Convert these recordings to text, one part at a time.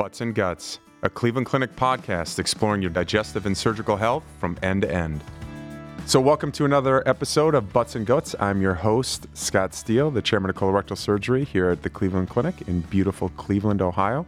Butts and Guts, a Cleveland Clinic podcast exploring your digestive and surgical health from end to end. So, welcome to another episode of Butts and Guts. I'm your host, Scott Steele, the chairman of colorectal surgery here at the Cleveland Clinic in beautiful Cleveland, Ohio.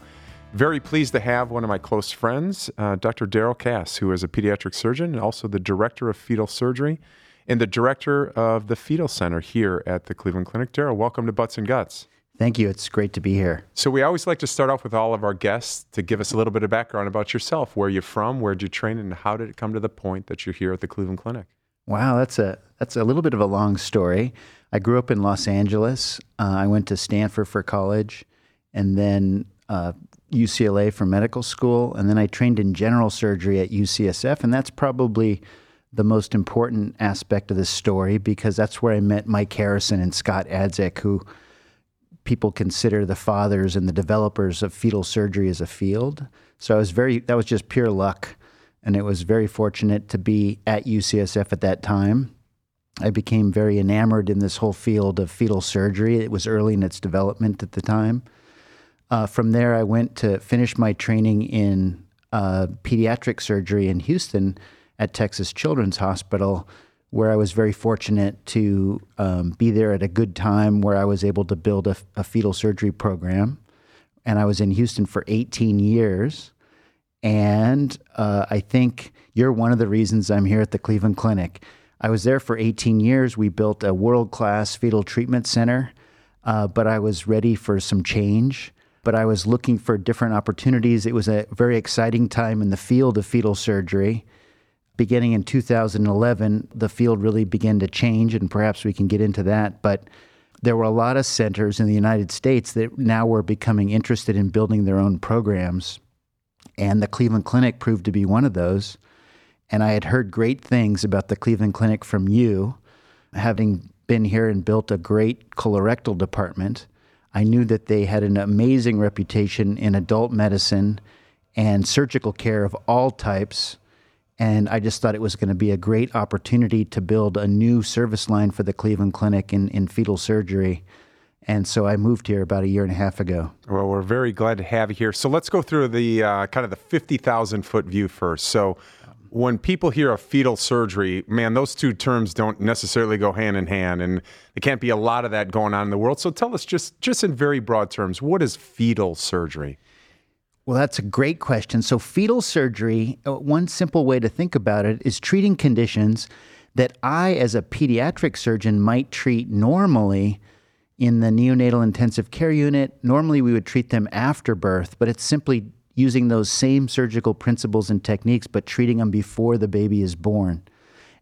Very pleased to have one of my close friends, uh, Dr. Darrell Cass, who is a pediatric surgeon and also the director of fetal surgery and the director of the fetal center here at the Cleveland Clinic. Darrell, welcome to Butts and Guts. Thank you. It's great to be here. So, we always like to start off with all of our guests to give us a little bit of background about yourself. Where you're from, where did you train, and how did it come to the point that you're here at the Cleveland Clinic? Wow, that's a that's a little bit of a long story. I grew up in Los Angeles. Uh, I went to Stanford for college, and then uh, UCLA for medical school, and then I trained in general surgery at UCSF, and that's probably the most important aspect of this story because that's where I met Mike Harrison and Scott Adzick, who people consider the fathers and the developers of fetal surgery as a field. So I was very that was just pure luck, and it was very fortunate to be at UCSF at that time. I became very enamored in this whole field of fetal surgery. It was early in its development at the time. Uh, from there, I went to finish my training in uh, pediatric surgery in Houston at Texas Children's Hospital, where I was very fortunate to um, be there at a good time where I was able to build a, a, fetal surgery program. And I was in Houston for 18 years. And uh, I think you're one of the reasons I'm here at the Cleveland Clinic. I was there for 18 years. We built a world class fetal treatment center, uh, but I was ready for some change. But I was looking for different opportunities. It was a very exciting time in the field of fetal surgery beginning in 2011, the field really began to change, and perhaps we can get into that. But there were a lot of centers in the United States that now were becoming interested in building their own programs. And the Cleveland Clinic proved to be one of those. And I had heard great things about the Cleveland Clinic from you, having been here and built a great colorectal department. I knew that they had an amazing reputation in adult medicine and surgical care of all types and I just thought it was going to be a great opportunity to build a new service line for the Cleveland Clinic in, in fetal surgery. And so I moved here about a year and a half ago. Well, we're very glad to have you here. So let's go through the uh, kind of the 50,000 foot view first. So when people hear of fetal surgery, man, those two terms don't necessarily go hand in hand, and there can't be a lot of that going on in the world. So tell us just just in very broad terms, what is fetal surgery? Well, that's a great question. So, fetal surgery, uh, one simple way to think about it is treating conditions that I, as a pediatric surgeon, might treat normally in the neonatal intensive care unit. Normally, we would treat them after birth, but it's simply using those same surgical principles and techniques, but treating them before the baby is born.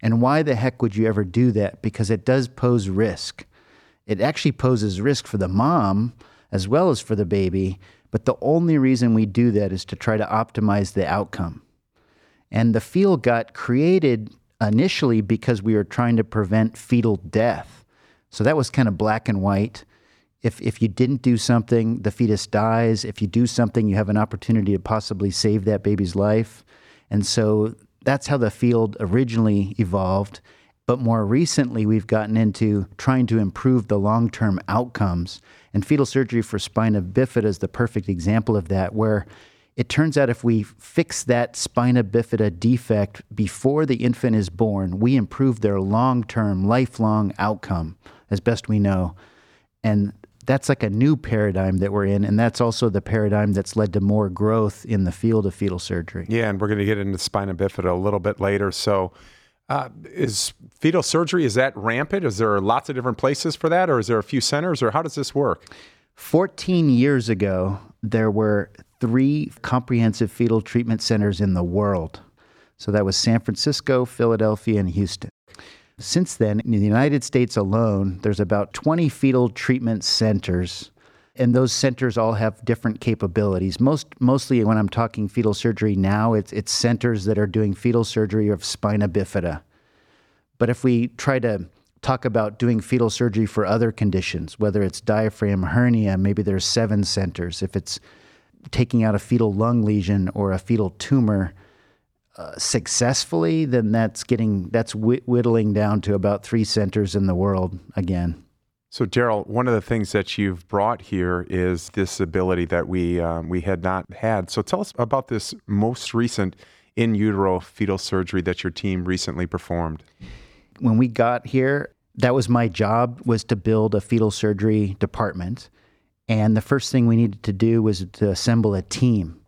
And why the heck would you ever do that? Because it does pose risk. It actually poses risk for the mom as well as for the baby but the only reason we do that is to try to optimize the outcome. And the field got created initially because we were trying to prevent fetal death. So that was kind of black and white. If, if you didn't do something, the fetus dies. If you do something, you have an opportunity to possibly save that baby's life. And so that's how the field originally evolved. But more recently, we've gotten into trying to improve the long term outcomes. And fetal surgery for spina bifida is the perfect example of that, where it turns out if we fix that spina bifida defect before the infant is born, we improve their long term, lifelong outcome as best we know. And that's like a new paradigm that we're in. And that's also the paradigm that's led to more growth in the field of fetal surgery. Yeah, and we're going to get into spina bifida a little bit later. So, uh, is fetal surgery is that rampant? Is there lots of different places for that, or is there a few centers, or how does this work? 14 years ago, there were three comprehensive fetal treatment centers in the world. So that was San Francisco, Philadelphia, and Houston. Since then, in the United States alone, there's about 20 fetal treatment centers and those centers all have different capabilities. Most mostly when I'm talking fetal surgery now, it's it's centers that are doing fetal surgery of spina bifida. But if we try to talk about doing fetal surgery for other conditions, whether it's diaphragm hernia, maybe there's seven centers. If it's taking out a fetal lung lesion or a fetal tumor uh, successfully, then that's getting that's whittling down to about three centers in the world again. So, Darrell, one of the things that you've brought here is this ability that we um, we had not had. So, tell us about this most recent in utero fetal surgery that your team recently performed. When we got here, that was my job was to build a fetal surgery department, and the first thing we needed to do was to assemble a team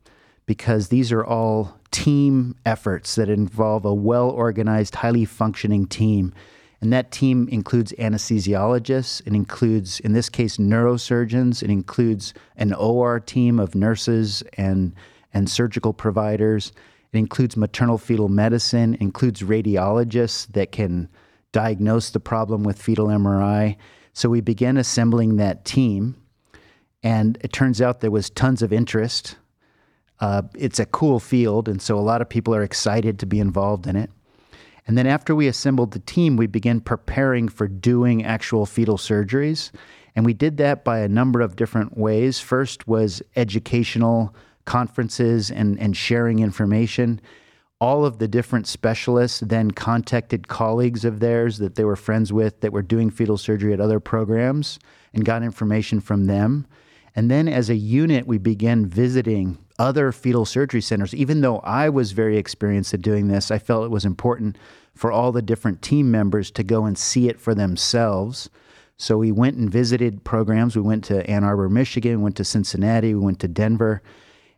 because these are all team efforts that involve a well organized, highly functioning team and that team includes anesthesiologists, it includes, in this case, neurosurgeons, it includes an OR team of nurses and, and surgical providers, it includes maternal fetal medicine, includes radiologists that can diagnose the problem with fetal MRI. So we began assembling that team, and it turns out there was tons of interest. Uh, it's a cool field, and so a lot of people are excited to be involved in it. And then after we assembled the team, we began preparing for doing actual fetal surgeries. And we did that by a number of different ways. First was educational conferences and, and sharing information. All of the different specialists then contacted colleagues of theirs that they were friends with that were doing fetal surgery at other programs and got information from them. And then as a unit, we began visiting other fetal surgery centers. Even though I was very experienced at doing this, I felt it was important for all the different team members to go and see it for themselves. So we went and visited programs. We went to Ann Arbor, Michigan, went to Cincinnati, we went to Denver,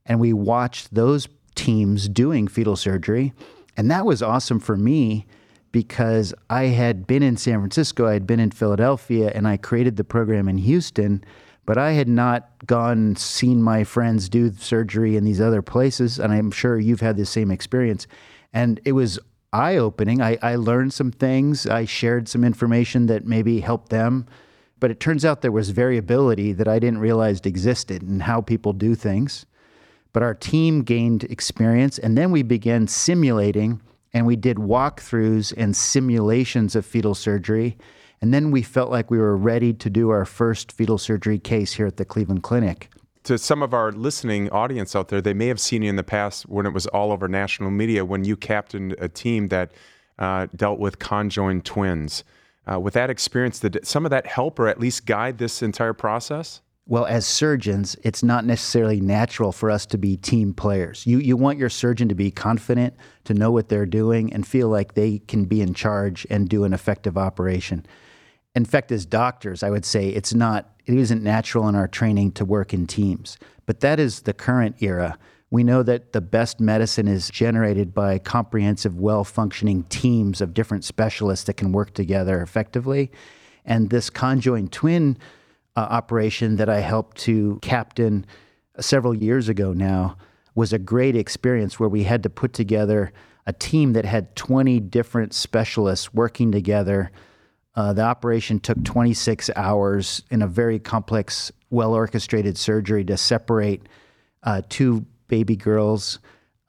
and we watched those teams doing fetal surgery. And that was awesome for me because I had been in San Francisco, I had been in Philadelphia, and I created the program in Houston but I had not gone seen my friends do surgery in these other places, and I'm sure you've had the same experience. And it was eye opening. I, I learned some things. I shared some information that maybe helped them. But it turns out there was variability that I didn't realize existed in how people do things. But our team gained experience, and then we began simulating, and we did walkthroughs and simulations of fetal surgery and then we felt like we were ready to do our first fetal surgery case here at the Cleveland Clinic. To some of our listening audience out there, they may have seen you in the past when it was all over national media when you captained a team that uh, dealt with conjoined twins. Uh, with that experience, did some of that help or at least guide this entire process? Well, as surgeons, it's not necessarily natural for us to be team players. You, you want your surgeon to be confident, to know what they're doing, and feel like they can be in charge and do an effective operation in fact, as doctors, I would say it's not, it isn't natural in our training to work in teams. But that is the current era. We know that the best medicine is generated by comprehensive, well functioning teams of different specialists that can work together effectively. And this conjoined twin uh, operation that I helped to captain several years ago now was a great experience where we had to put together a team that had 20 different specialists working together uh, the operation took 26 hours in a very complex, well orchestrated surgery to separate uh, two baby girls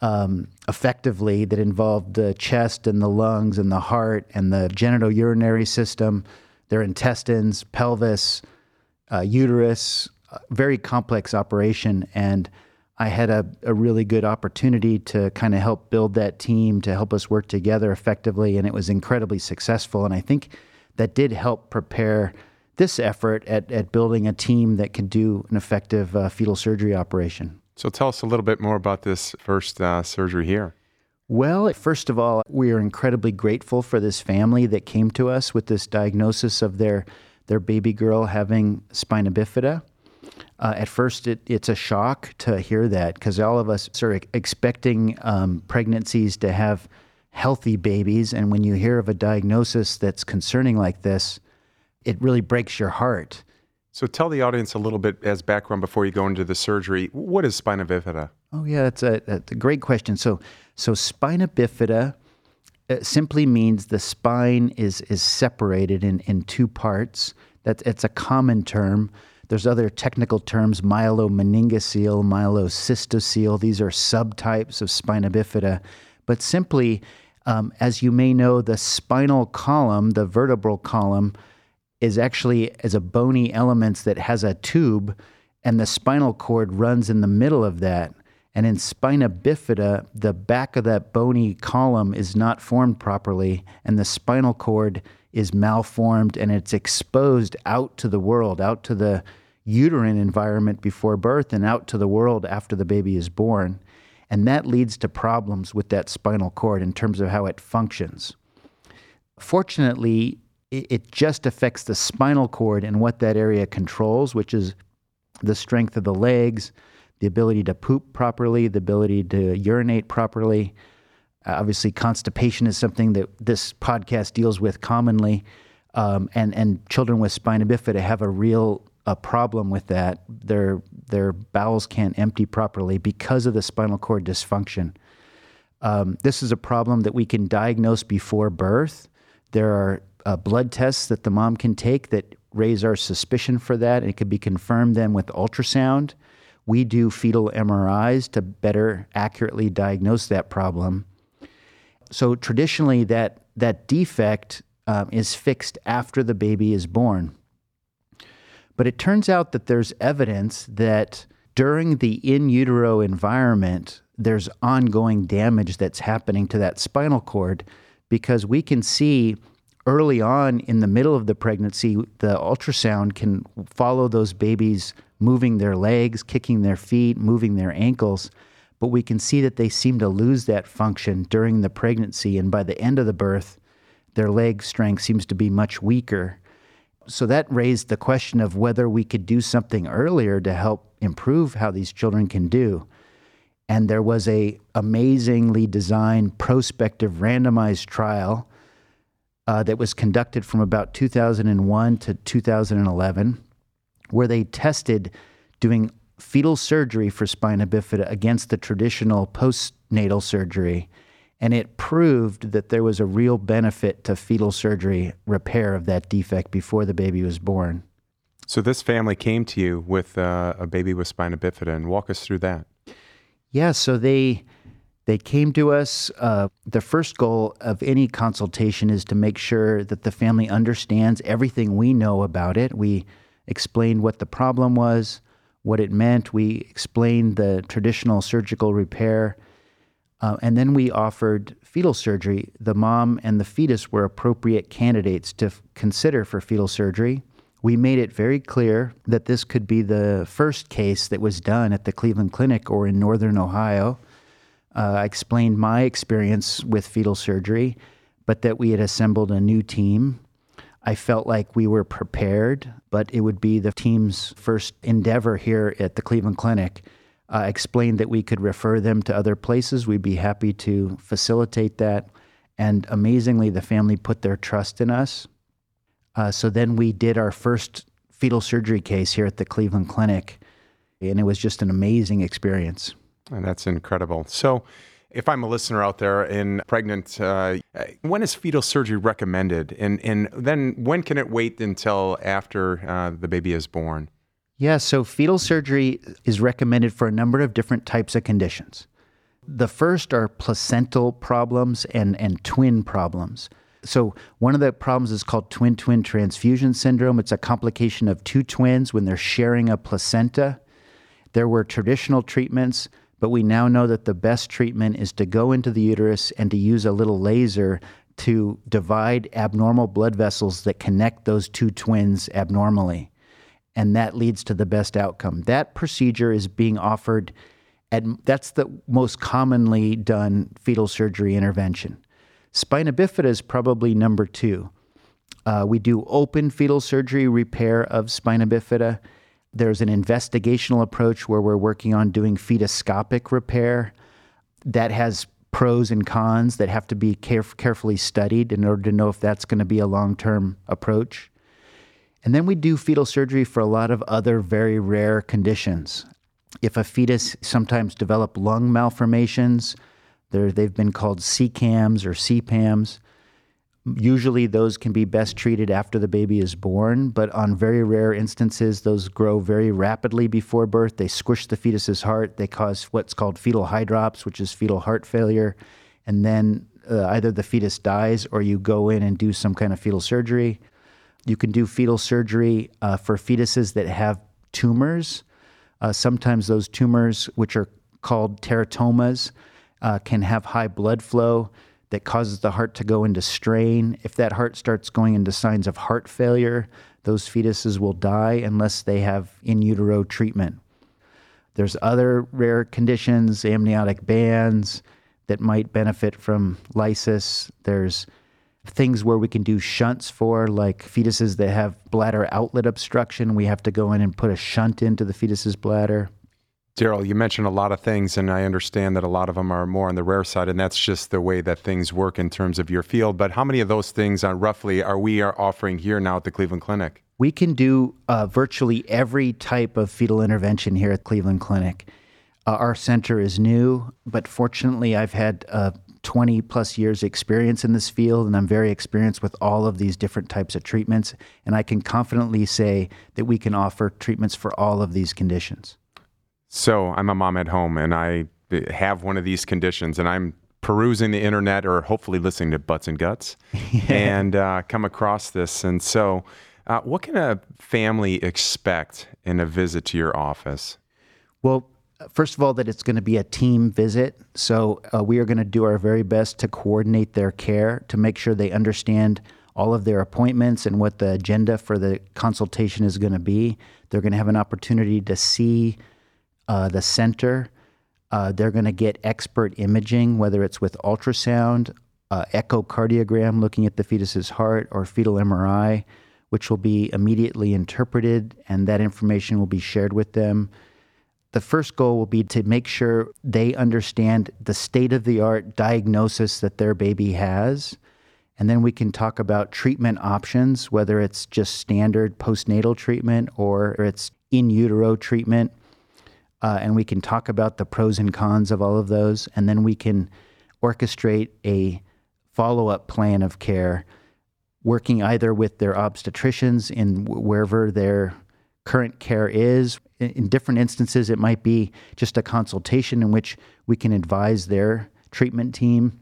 um, effectively that involved the chest and the lungs and the heart and the genitourinary system, their intestines, pelvis, uh, uterus. Very complex operation. And I had a, a really good opportunity to kind of help build that team to help us work together effectively. And it was incredibly successful. And I think that did help prepare this effort at, at building a team that can do an effective uh, fetal surgery operation. So tell us a little bit more about this first uh, surgery here. Well, first of all, we are incredibly grateful for this family that came to us with this diagnosis of their their baby girl having spina bifida. Uh, at first, it, it's a shock to hear that because all of us are expecting um, pregnancies to have healthy babies. And when you hear of a diagnosis that's concerning like this, it really breaks your heart. So tell the audience a little bit as background before you go into the surgery. What is spina bifida? Oh yeah, that's a, that's a great question. So so spina bifida uh, simply means the spine is is separated in in two parts. That's it's a common term. There's other technical terms, myelomeningocele, myelocystocele. These are subtypes of spina bifida. But simply, um, as you may know, the spinal column, the vertebral column, is actually as a bony element that has a tube, and the spinal cord runs in the middle of that. And in spina bifida, the back of that bony column is not formed properly, and the spinal cord is malformed and it's exposed out to the world, out to the uterine environment before birth and out to the world after the baby is born. And that leads to problems with that spinal cord in terms of how it functions. Fortunately, it just affects the spinal cord and what that area controls, which is the strength of the legs, the ability to poop properly, the ability to urinate properly. Uh, obviously, constipation is something that this podcast deals with commonly, um, and and children with spina bifida have a real a problem with that. Their their bowels can't empty properly because of the spinal cord dysfunction. Um, this is a problem that we can diagnose before birth. There are uh, blood tests that the mom can take that raise our suspicion for that, and it could be confirmed then with ultrasound. We do fetal MRIs to better accurately diagnose that problem. So traditionally, that that defect um, is fixed after the baby is born. But it turns out that there's evidence that during the in utero environment, there's ongoing damage that's happening to that spinal cord because we can see early on in the middle of the pregnancy, the ultrasound can follow those babies moving their legs, kicking their feet, moving their ankles. But we can see that they seem to lose that function during the pregnancy. And by the end of the birth, their leg strength seems to be much weaker. So that raised the question of whether we could do something earlier to help improve how these children can do. And there was a amazingly designed prospective randomized trial uh, that was conducted from about 2001 to 2011, where they tested doing fetal surgery for spina bifida against the traditional postnatal surgery. And it proved that there was a real benefit to fetal surgery repair of that defect before the baby was born. So, this family came to you with uh, a baby with spina bifida, and walk us through that. Yeah, so they they came to us. Uh, the first goal of any consultation is to make sure that the family understands everything we know about it. We explained what the problem was, what it meant. We explained the traditional surgical repair. Uh, and then we offered fetal surgery. The mom and the fetus were appropriate candidates to f- consider for fetal surgery. We made it very clear that this could be the first case that was done at the Cleveland Clinic or in Northern Ohio. Uh, I explained my experience with fetal surgery, but that we had assembled a new team. I felt like we were prepared, but it would be the team's first endeavor here at the Cleveland Clinic. I explained that we could refer them to other places. We'd be happy to facilitate that. And amazingly, the family put their trust in us. Uh, so then we did our first fetal surgery case here at the Cleveland Clinic, and it was just an amazing experience. And that's incredible. So, if I'm a listener out there and pregnant, uh, when is fetal surgery recommended? And, and then when can it wait until after uh, the baby is born? Yeah, so fetal surgery is recommended for a number of different types of conditions. The first are placental problems and, and twin problems. So, one of the problems is called twin twin transfusion syndrome. It's a complication of two twins when they're sharing a placenta. There were traditional treatments but we now know that the best treatment is to go into the uterus and to use a little laser to divide abnormal blood vessels that connect those two twins abnormally. And that leads to the best outcome. That procedure is being offered at that's the most commonly done fetal surgery intervention. Spina bifida is probably number two. Uh, we do open fetal surgery repair of spina bifida there's an investigational approach where we're working on doing fetoscopic repair that has pros and cons that have to be caref- carefully studied in order to know if that's going to be a long term approach. And then we do fetal surgery for a lot of other very rare conditions. If a fetus sometimes develop lung malformations, they've been called CCAMs or CPAMs. Usually, those can be best treated after the baby is born, but on very rare instances, those grow very rapidly before birth. They squish the fetus's heart. They cause what's called fetal hydrops, which is fetal heart failure. And then uh, either the fetus dies or you go in and do some kind of fetal surgery. You can do fetal surgery uh, for fetuses that have tumors. Uh, sometimes those tumors, which are called teratomas, uh, can have high blood flow that causes the heart to go into strain. If that heart starts going into signs of heart failure, those fetuses will die unless they have in utero treatment. There's other rare conditions, amniotic bands, that might benefit from lysis. There's things where we can do shunts for, like fetuses that have bladder outlet obstruction. We have to go in and put a shunt into the fetus's bladder. Darrell, you mentioned a lot of things, and I understand that a lot of them are more on the rare side, and that's just the way that things work in terms of your field. But how many of those things, are roughly, are we are offering here now at the Cleveland Clinic? We can do uh, virtually every type of fetal intervention here at Cleveland Clinic. Uh, our center is new, but fortunately, I've had uh, 20 plus years experience in this field, and I'm very experienced with all of these different types of treatments. And I can confidently say that we can offer treatments for all of these conditions. So I'm a mom at home and I have one of these conditions and I'm perusing the internet or hopefully listening to Butts and Guts and uh, come across this. And so, uh, what can a family expect in a visit to your office? Well, first of all, that it's going to be a team visit. So uh, we are going to do our very best to coordinate their care to make sure they understand all of their appointments and what the agenda for the consultation is going to be. They're going to have an opportunity to see uh, the center. Uh, they're going to get expert imaging, whether it's with ultrasound, uh, echocardiogram looking at the fetus's heart, or fetal MRI, which will be immediately interpreted, and that information will be shared with them. The first goal will be to make sure they understand the state of the art diagnosis that their baby has. And then we can talk about treatment options, whether it's just standard postnatal treatment or it's in utero treatment uh, and we can talk about the pros and cons of all of those, and then we can orchestrate a follow up plan of care, working either with their obstetricians in wherever their current care is. In different instances, it might be just a consultation in which we can advise their treatment team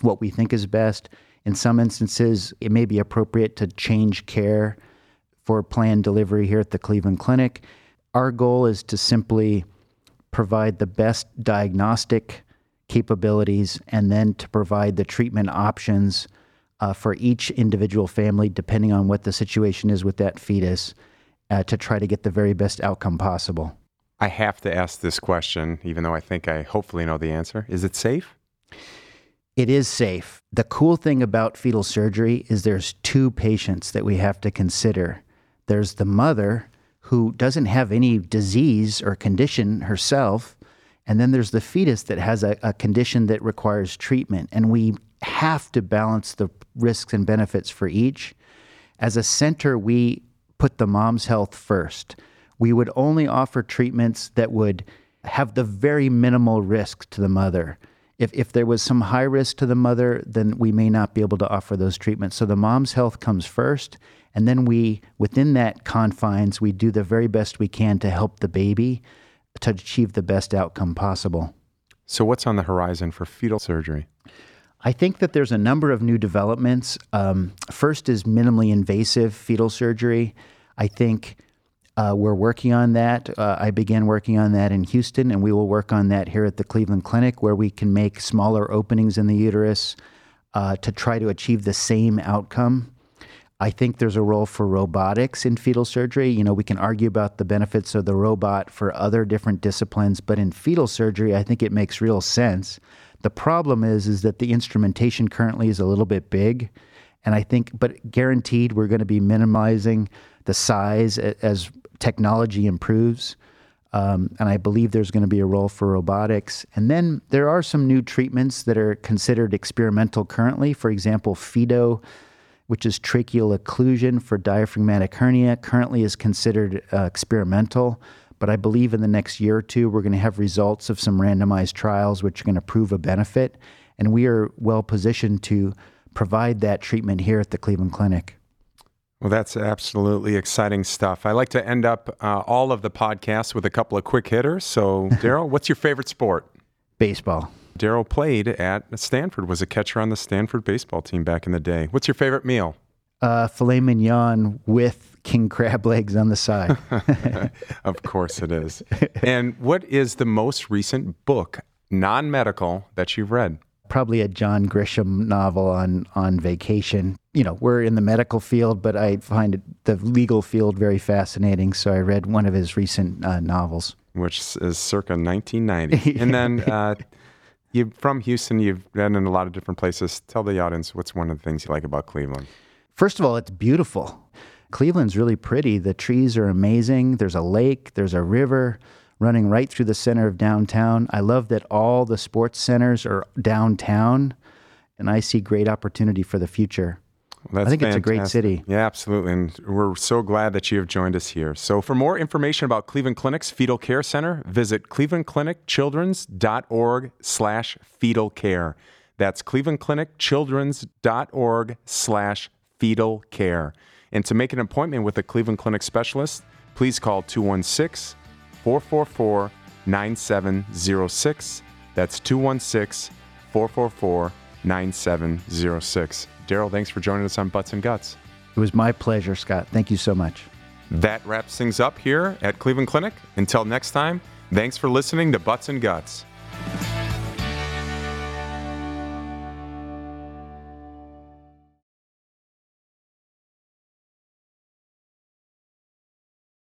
what we think is best. In some instances, it may be appropriate to change care for planned delivery here at the Cleveland Clinic. Our goal is to simply provide the best diagnostic capabilities and then to provide the treatment options uh, for each individual family, depending on what the situation is with that fetus, uh, to try to get the very best outcome possible. I have to ask this question, even though I think I hopefully know the answer. Is it safe? It is safe. The cool thing about fetal surgery is there's two patients that we have to consider. There's the mother who doesn't have any disease or condition herself. And then there's the fetus that has a, a, condition that requires treatment. And we have to balance the risks and benefits for each. As a center, we put the mom's health first. We would only offer treatments that would have the very minimal risk to the mother. If, if there was some high risk to the mother, then we may not be able to offer those treatments. So the mom's health comes first. And then we, within that confines, we do the very best we can to help the baby to achieve the best outcome possible. So, what's on the horizon for fetal surgery? I think that there's a number of new developments. Um, first is minimally invasive fetal surgery. I think uh, we're working on that. Uh, I began working on that in Houston, and we will work on that here at the Cleveland Clinic, where we can make smaller openings in the uterus uh, to try to achieve the same outcome. I think there's a role for robotics in fetal surgery. You know, we can argue about the benefits of the robot for other different disciplines, but in fetal surgery, I think it makes real sense. The problem is is that the instrumentation currently is a little bit big, and I think but guaranteed we're going to be minimizing the size as technology improves. Um, and I believe there's going to be a role for robotics. And then there are some new treatments that are considered experimental currently. For example, FETO, which is tracheal occlusion for diaphragmatic hernia, currently is considered uh, experimental. But I believe in the next year or two, we're going to have results of some randomized trials which are going to prove a benefit. And we are well positioned to provide that treatment here at the Cleveland Clinic. Well, that's absolutely exciting stuff. I like to end up uh, all of the podcasts with a couple of quick hitters. So, Darrell, what's your favorite sport? Baseball. Darrell played at Stanford, was a catcher on the Stanford baseball team back in the day. What's your favorite meal? Uh, filet mignon with king crab legs on the side. of course it is. And what is the most recent book, non medical, that you've read? Probably a John Grisham novel on on vacation. You know, we're in the medical field, but I find it, the legal field very fascinating. So I read one of his recent uh, novels, which is circa 1990. and then uh, you from Houston. You've been in a lot of different places. Tell the audience what's one of the things you like about Cleveland. First of all, it's beautiful. Cleveland's really pretty. The trees are amazing. There's a lake. There's a river running right through the center of downtown. I love that all the sports centers are downtown, and I see great opportunity for the future. Well, I think fantastic. it's a great city. Yeah, absolutely. And we're so glad that you have joined us here. So, for more information about Cleveland Clinic's Fetal Care Center, visit clevelandclinicchildrens.org slash fetal care. That's clevelandclinicchildrens.org slash fetal care. And to make an appointment with a Cleveland Clinic specialist, please call 216 444 9706. That's 216 444 9706. Darrell, thanks for joining us on Butts and Guts. It was my pleasure, Scott. Thank you so much. That wraps things up here at Cleveland Clinic. Until next time, thanks for listening to Butts and Guts.